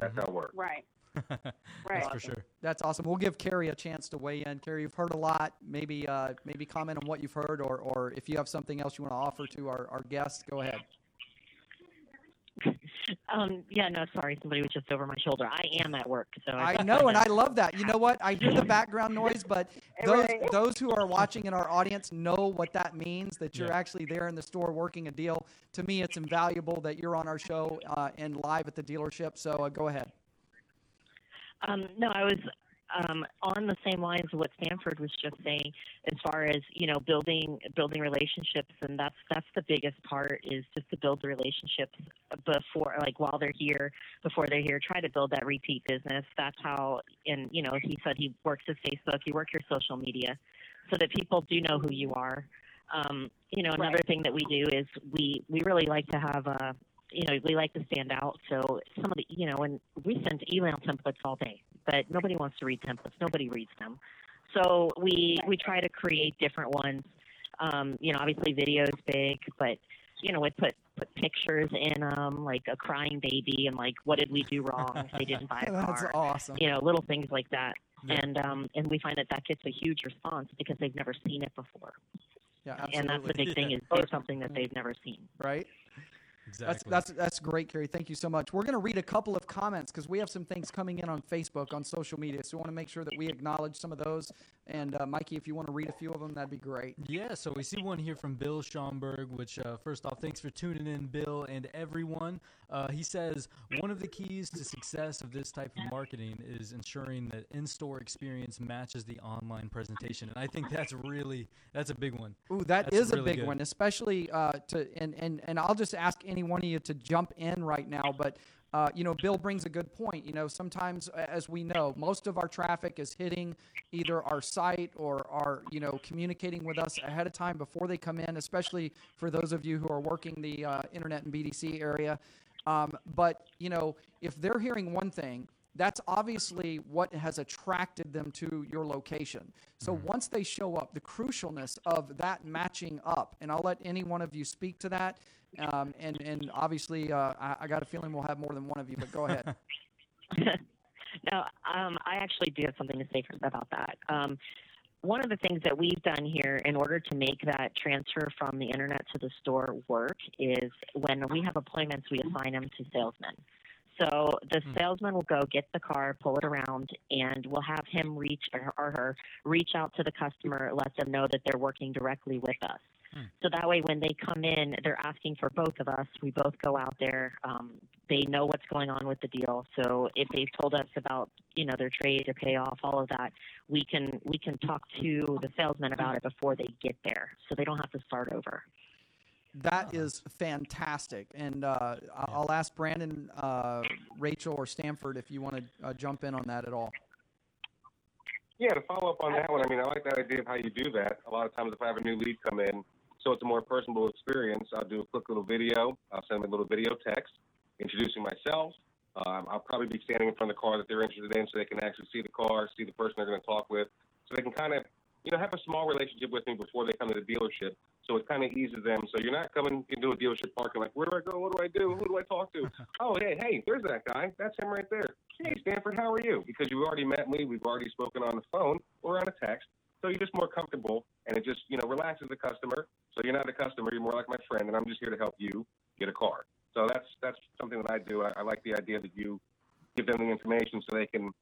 That's how it works. Right. That's for sure. That's awesome. We'll give Carrie a chance to weigh in. Carrie, you've heard a lot. Maybe uh, maybe comment on what you've heard, or, or if you have something else you want to offer to our, our guests, go ahead. Um, yeah, no, sorry, somebody was just over my shoulder. I am at work, so I know, and I love that. You know what? I hear the background noise, but those Right. those who are watching in our audience know what that means. That you're Yeah. actually there in the store working a deal. To me, it's invaluable that you're on our show uh, and live at the dealership. So uh, go ahead. Um, no, I was um, on the same lines of what Stanford was just saying, as far as you know, building building relationships, and that's that's the biggest part is just to build the relationships before, like while they're here, before they're here. Try to build that repeat business. That's how, and you know, he said he works his Facebook, you work your social media, so that people do know who you are. Um, you know, another Right. thing that we do is we we really like to have a you know, we like to stand out. So some of the, you know, and we send email templates all day, but nobody wants to read templates. Nobody reads them. So we we try to create different ones. Um, you know, obviously video is big, but you know, we put put pictures in them, like a crying baby, and like what did we do wrong if they didn't buy a That's awesome. You know, little things like that. Yeah. And um, and we find that that gets a huge response because they've never seen it before, Yeah, absolutely. and that's the big thing is do something that they've never seen. right. Exactly. That's that's that's great, Carrie. Thank you so much. We're going to read a couple of comments because we have some things coming in on Facebook, on social media. So we want to make sure that we acknowledge some of those. And uh, Mikey, if you want to read a few of them, that'd be great. Yeah, so we see one here from Bill Schomburg, which, uh, first off, thanks for tuning in, Bill, and everyone. Uh, he says, one of the keys to success of this type of marketing is ensuring that in-store experience matches the online presentation. And I think that's really, that's a big one. Ooh, that That's is a big good. one, especially uh, to and, and and I'll just ask any one of you to jump in right now. But uh, you know, Bill brings a good point. You know, sometimes, as we know, most of our traffic is hitting either our site or our, you know communicating with us ahead of time before they come in. Especially for those of you who are working the uh, internet and BDC area. Um, but you know, if they're hearing one thing, that's obviously what has attracted them to your location. So Mm-hmm. once they show up, the crucialness of that matching up, and I'll let any one of you speak to that. Um, and and obviously, uh, I, I got a feeling we'll have more than one of you, but go ahead. no, um, I actually do have something to say for, about that. Um, one of the things that we've done here in order to make that transfer from the internet to the store work is when we have appointments, we assign them to salesmen. So the salesman will go get the car, pull it around, and we'll have him reach or, or her reach out to the customer, let them know that they're working directly with us. So that way, when they come in, they're asking for both of us. We both go out there. Um, they know what's going on with the deal. So if they've told us about, you know, their trade, their payoff, all of that, we can we can talk to the salesman about it before they get there, so they don't have to start over. That is fantastic, and uh, I- I'll ask Brandon, uh, Rachel, or Stanford if you want to uh, jump in on that at all. Yeah, to follow up on that one, I mean, I like that idea of how you do that. A lot of times, if I have a new lead come in, so it's a more personable experience, I'll do a quick little video. I'll send them a little video text introducing myself. Um, I'll probably be standing in front of the car that they're interested in, so they can actually see the car, see the person they're going to talk with, so they can kind of, you know, have a small relationship with me before they come to the dealership. So it kind of eases them. So you're not coming into a dealership parking like, where do I go? What do I do? Who do I talk to? oh, hey, hey, there's that guy. That's him right there. Hey, Stanford, how are you? Because you've already met me. We've already spoken on the phone or on a text. So you're just more comfortable, and it just, you know, relaxes the customer. So you're not a customer. You're more like my friend, and I'm just here to help you get a car. So that's that's something that I do. I, I like the idea that you give them the information so they can,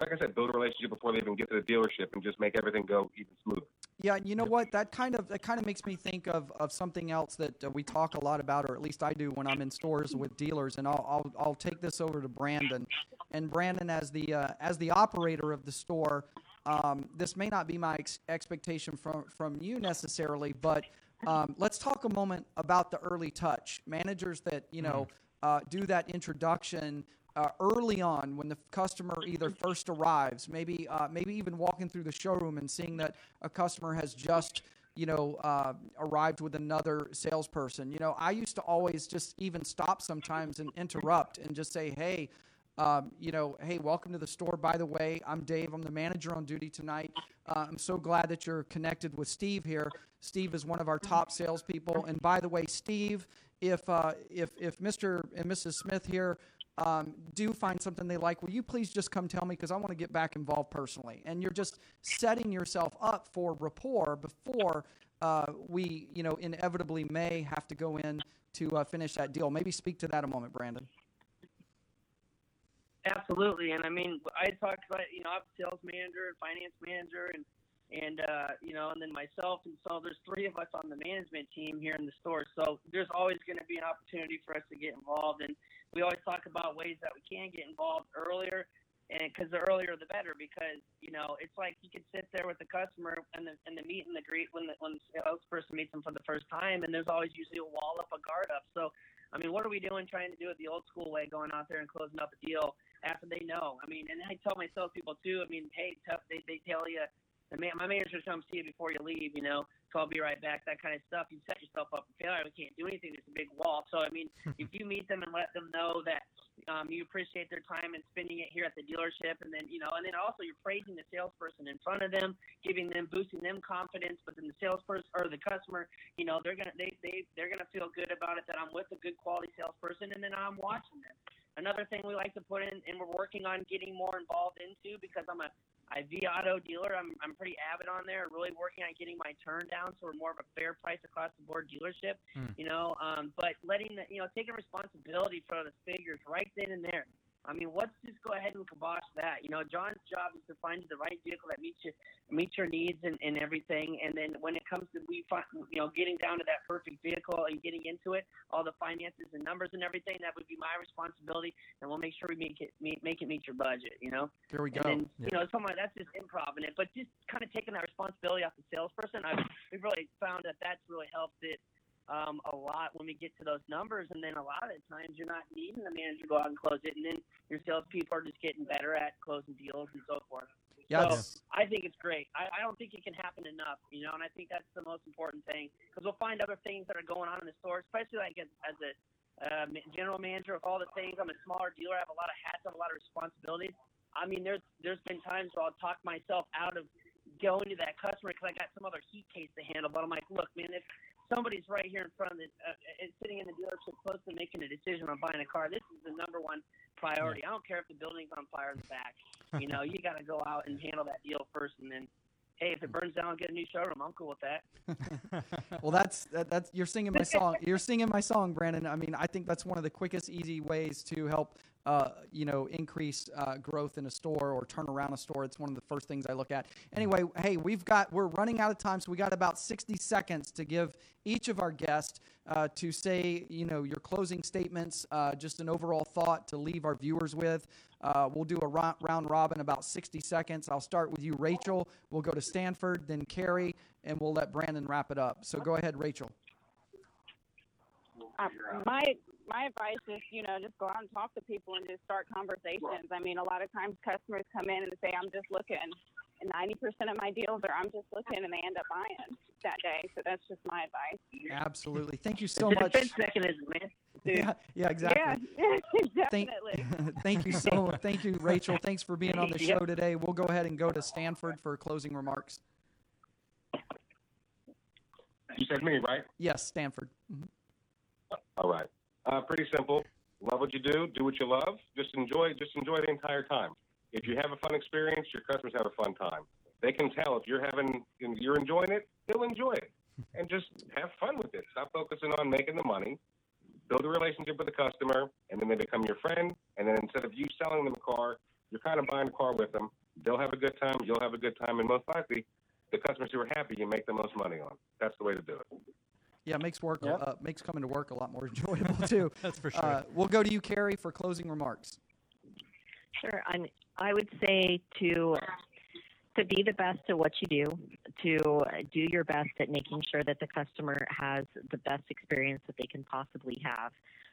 like I said, build a relationship before they even get to the dealership and just make everything go even smoother. Yeah, and you know what? That kind of that kind of makes me think of, of something else that uh, we talk a lot about, or at least I do when I'm in stores with dealers. And I'll I'll, I'll take this over to Brandon, and Brandon as the uh, as the operator of the store. Um, this may not be my ex- expectation from from you necessarily, but um, let's talk a moment about the early touch managers that you know uh, do that introduction uh, early on when the customer either first arrives, maybe uh, maybe even walking through the showroom and seeing that a customer has just you know uh, arrived with another salesperson. You know, I used to always just even stop sometimes and interrupt and just say, hey. Um, you know, hey, welcome to the store. By the way, I'm Dave. I'm the manager on duty tonight. Uh, I'm so glad that you're connected with Steve here. Steve is one of our top salespeople. And by the way, Steve, if uh, if if Mr. and Mrs. Smith here um, do find something they like, will you please just come tell me because I want to get back involved personally. And you're just setting yourself up for rapport before uh, we, you know, inevitably may have to go in to uh, finish that deal. Maybe speak to that a moment, Brandon. Absolutely, and I mean, I talked about you know I'm sales manager and finance manager, and and uh, you know, and then myself, and so there's three of us on the management team here in the store. So there's always going to be an opportunity for us to get involved, and we always talk about ways that we can get involved earlier, and because the earlier the better, because you know it's like you could sit there with the customer and the and the meet and the greet when the when the salesperson meets them for the first time, and there's always usually a wall up, a guard up. So I mean, what are we doing trying to do it the old school way, going out there and closing up a deal after they know? I mean, and I tell my salespeople too. I mean, hey, tough. They they tell you, the man, my manager's come see you before you leave. You know, so I'll be right back. That kind of stuff. You set yourself up for failure. We can't do anything. There's a big wall. So I mean, if you meet them and let them know that um, you appreciate their time and spending it here at the dealership, and then you know, and then also you're praising the salesperson in front of them, giving them, boosting them confidence. But then the salesperson or the customer, you know, they're gonna they they they're gonna feel good about it that I'm with a good quality salesperson, and then I'm watching them. Another thing we like to put in, and we're working on getting more involved into because I'm a I vAuto dealer. I'm I'm pretty avid on there. Really working on getting my turn down, so we're more of a fair price across the board dealership. Hmm. You know, um, but letting the you know taking responsibility for the figures right then and there. I mean, let's just go ahead and kibosh that. You know, John's job is to find the right vehicle that meets you, meets your needs and, and everything. And then when it comes to we find, you know, getting down to that perfect vehicle and getting into it, all the finances and numbers and everything, that would be my responsibility. And we'll make sure we make it meet, make it meet your budget. You know. There we go. And then, you know, like that's just improv in it, but just kind of taking that responsibility off the salesperson. I've we've really found that that's really helped it um, a lot when we get to those numbers. And then a lot of the times you're not needing the manager to go out and close it, and then your salespeople are just getting better at closing deals and so forth. Yeah, so I think it's great. I, I don't think it can happen enough, you know, and I think that's the most important thing because we'll find other things that are going on in the store, especially like as, as a uh, general manager of all the things. I'm a smaller dealer. I have a lot of hats. I have a lot of responsibilities. I mean, there's there's been times where I'll talk myself out of going to that customer because I got some other heat case to handle. But I'm like, look, man, if somebody's right here in front of the, uh, is sitting in the dealership close to making a decision on buying a car, this is the number one priority. I don't care if the building's on fire in the back. You know, you got to go out and handle that deal first, and then. Hey, if it burns down, get a new showroom. I'm cool with that. well, that's that, that's you're singing my song. You're singing my song, Brandon. I mean, I think that's one of the quickest, easy ways to help, uh, you know, increase uh, growth in a store or turn around a store. It's one of the first things I look at. Anyway, hey, we've got we're running out of time, so we got about 60 seconds to give each of our guests uh, to say, you know, your closing statements, uh, just an overall thought to leave our viewers with. Uh, we'll do a ro- round robin about 60 seconds. I'll start with you, Rachel. We'll go to Stanford, then Carrie, and we'll let Brandon wrap it up. So go ahead, Rachel. Uh, my my advice is, you know, just go out and talk to people and just start conversations. I mean, a lot of times customers come in and say, "I'm just looking," and 90% of my deals are, "I'm just looking," and they end up buying that day. So that's just my advice. Absolutely. Thank you so it's much. a defense mechanism, man. Yeah, yeah, exactly. Yeah, Thank, definitely. thank you so Thank you, Rachel. Thanks for being on the Yep. show today. We'll go ahead and go to Stanford for closing remarks. You said me, right? Yes, Stanford. Mhm. All right. Uh, pretty simple. Love what you do. Do what you love. Just enjoy. Just enjoy the entire time. If you have a fun experience, your customers have a fun time. They can tell if you're having, if you're enjoying it. They'll enjoy it, and just have fun with it. Stop focusing on making the money. Build a relationship with the customer, and then they become your friend. And then instead of you selling them a car, you're kind of buying a car with them. They'll have a good time. You'll have a good time, and most likely, the customers who are happy, you make the most money on. That's the way to do it. Yeah, makes work Yep. uh, makes coming to work a lot more enjoyable too. That's for sure. Uh, we'll go to you, Carrie, for closing remarks. Sure. I mean, I would say to to be the best at what you do, to do your best at making sure that the customer has the best experience that they can possibly have.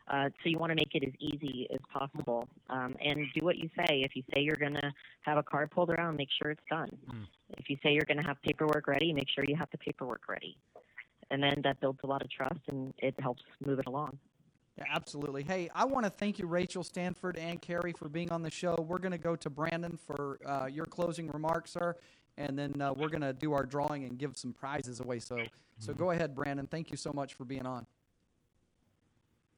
Uh, so you want to make it as easy as possible, um, and do what you say. If you say you're going to have a card pulled around, make sure it's done. Mm. If you say you're going to have paperwork ready, make sure you have the paperwork ready. And then that builds a lot of trust, and it helps move it along. Yeah, absolutely. Hey, I want to thank you, Rachel Stanford and Carrie, for being on the show. We're going to go to Brandon for uh, your closing remarks, sir, and then uh, we're going to do our drawing and give some prizes away. So, so go ahead, Brandon. Thank you so much for being on.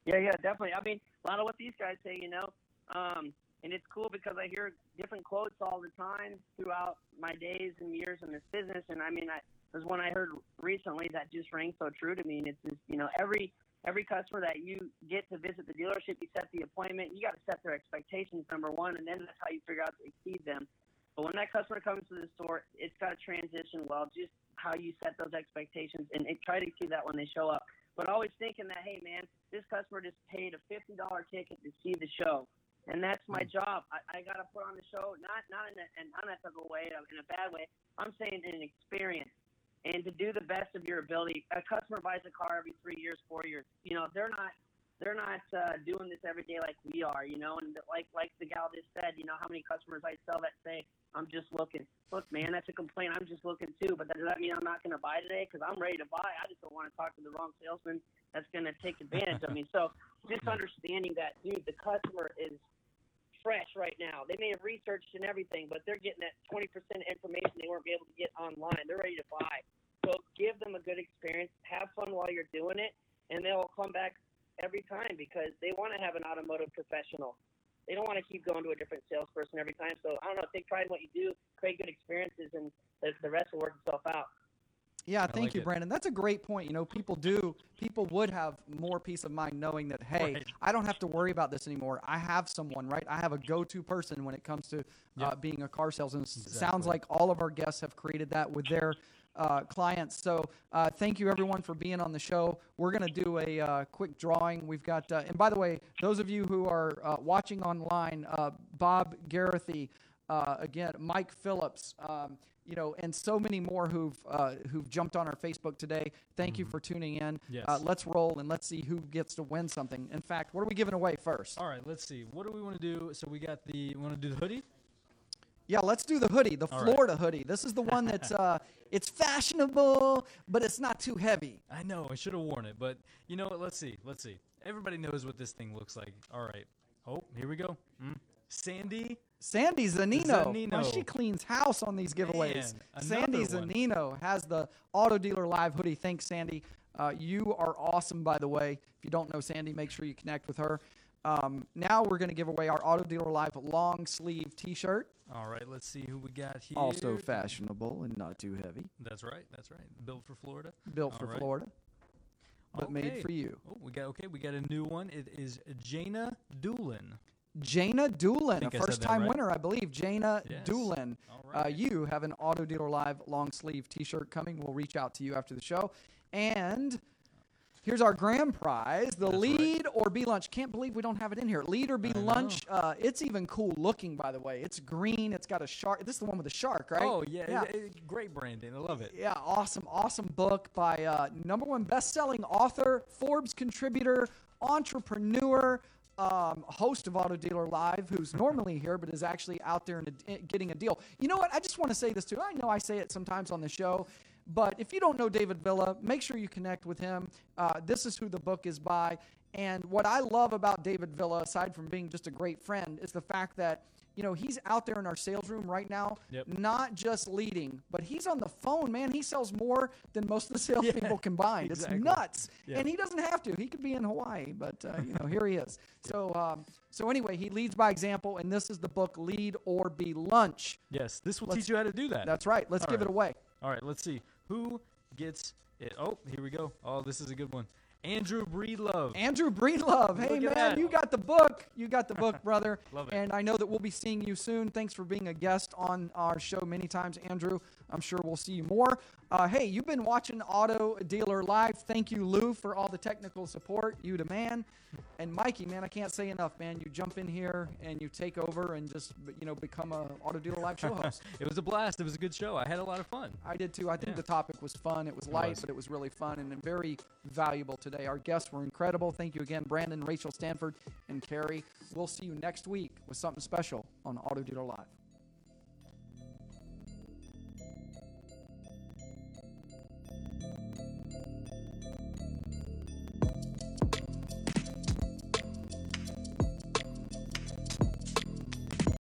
Yeah, yeah, definitely. I mean, a lot of what these guys say, you know, um, and it's cool because I hear different quotes all the time throughout my days and years in this business. And I mean, I there's one I heard recently that just rang so true to me. And it's just, you know, every every customer that you get to visit the dealership, you set the appointment. You got to set their expectations number one, and then that's how you figure out to exceed them. But when that customer comes to the store, it's got to transition well, just how you set those expectations, and, and try to exceed that when they show up. But always thinking that, hey, man, this customer just paid a fifty dollar ticket to see the show, and that's my hmm. job. I, I got to put on the show, not not in a, an unethical way, in a bad way. I'm saying in an experience, and to do the best of your ability. A customer buys a car every three years, four years. You know, they're not they're not uh, doing this every day like we are. You know, and like like the gal just said, you know, how many customers I sell that say, "I'm just looking." Look, man, that's a complaint. I'm just looking too, but does that mean I'm not going to buy today because I'm ready to buy? I just don't want to talk to the wrong salesman that's going to take advantage of me. So just understanding that, dude, the customer is fresh right now. They may have researched and everything, but they're getting that 20% information they weren't able to get online. They're ready to buy. So give them a good experience. Have fun while you're doing it, and they'll come back every time because they want to have an automotive professional. They don't want to keep going to a different salesperson every time. So I don't know. Take pride in what you do, create good experiences, and the, the rest will work itself out. Yeah, thank like you, it. Brandon. That's a great point. You know, people do, people would have more peace of mind knowing that, hey, Right. I don't have to worry about this anymore. I have someone, right? I have a go to person when it comes to uh, being a car salesman. S- Sounds like all of our guests have created that with their uh, clients. So uh, thank you, everyone, for being on the show. We're going to do a uh, quick drawing. We've got, uh, and by the way, those of you who are uh, watching online, uh, Bob Garathy, uh, again, Mike Phillips, um, you know, and so many more who've uh, who've jumped on our Facebook today. Thank you for tuning in. Yes. Uh, let's roll and let's see who gets to win something. In fact, what are we giving away first? All right, let's see. What do we want to do? So we got the. We want to do the hoodie. Yeah, let's do the hoodie, the All right. Florida hoodie. This is the one that's uh, it's fashionable, but it's not too heavy. I know I should have worn it, but you know what? Let's see. Let's see. Everybody knows what this thing looks like. All right. Oh, here we go. Mm. Sandy. Sandy Zanino. Zanino. Well, she cleans house on these giveaways. Man, Sandy another one. Zanino has the Auto Dealer Live hoodie. Thanks, Sandy. Uh, you are awesome, by the way. If you don't know Sandy, make sure you connect with her. Um, now we're going to give away our Auto Dealer Live long sleeve T-shirt. All right. Let's see who we got here. Also fashionable and not too heavy. That's right. That's right. Built for Florida. Built All for right. Florida, but made for you. Oh, we got okay. We got a new one. It is Jana Doolin. Jana Doolin, a think I said first time right. winner, I believe. Jana Yes. Doolin. All Uh, you have an Auto Dealer Live long sleeve t shirt coming. We'll reach out to you after the show. And here's our grand prize the That's right. lead or be lunch. Can't believe we don't have it in here. Lead or be I lunch. Uh, it's even cool looking, by the way. It's green. It's got a shark. This is the one with the shark, right? Oh yeah, Yeah. it- it- great branding. I love it. Yeah, awesome, awesome book by uh, number one best-selling author, Forbes contributor, entrepreneur, um, host of Auto Dealer Live, who's normally here but is actually out there and getting a deal. You know what? I just want to say this too. I know I say it sometimes on the show, but if you don't know David Villa, make sure you connect with him. Uh, this is who the book is by. And what I love about David Villa, aside from being just a great friend, is the fact that you know he's out there in our sales room right now, Yep. not just leading, but he's on the phone, man. He sells more than most of the salespeople combined. exactly. It's nuts, Yeah. and he doesn't have to. He could be in Hawaii, but uh, you know, here he is. So, um, so anyway, he leads by example, and this is the book "Lead or Be Lunch." Yes, this will Let's- teach you how to do that. That's right. Let's All give right. it away. All right, let's see who gets it. Oh, here we go. Oh, this is a good one. Andrew Breedlove. Andrew Breedlove. Hey, man, that. you got the book. You got the book, brother. Love it. And I know that we'll be seeing you soon. Thanks for being a guest on our show many times, Andrew. I'm sure we'll see you more. Uh, hey, you've been watching Auto Dealer Live. Thank you, Lou, for all the technical support. You the man. And Mikey, man, I can't say enough, man. You jump in here and you take over and just, you know, become a Auto Dealer Live show host. it was a blast. It was a good show. I had a lot of fun. I did too. I think Yeah. the topic was fun. It was light, was. but it was really fun and very valuable today. Our guests were incredible. Thank you again, Brandon, Rachel Stanford, and Carrie. We'll see you next week with something special on Auto Dealer Live.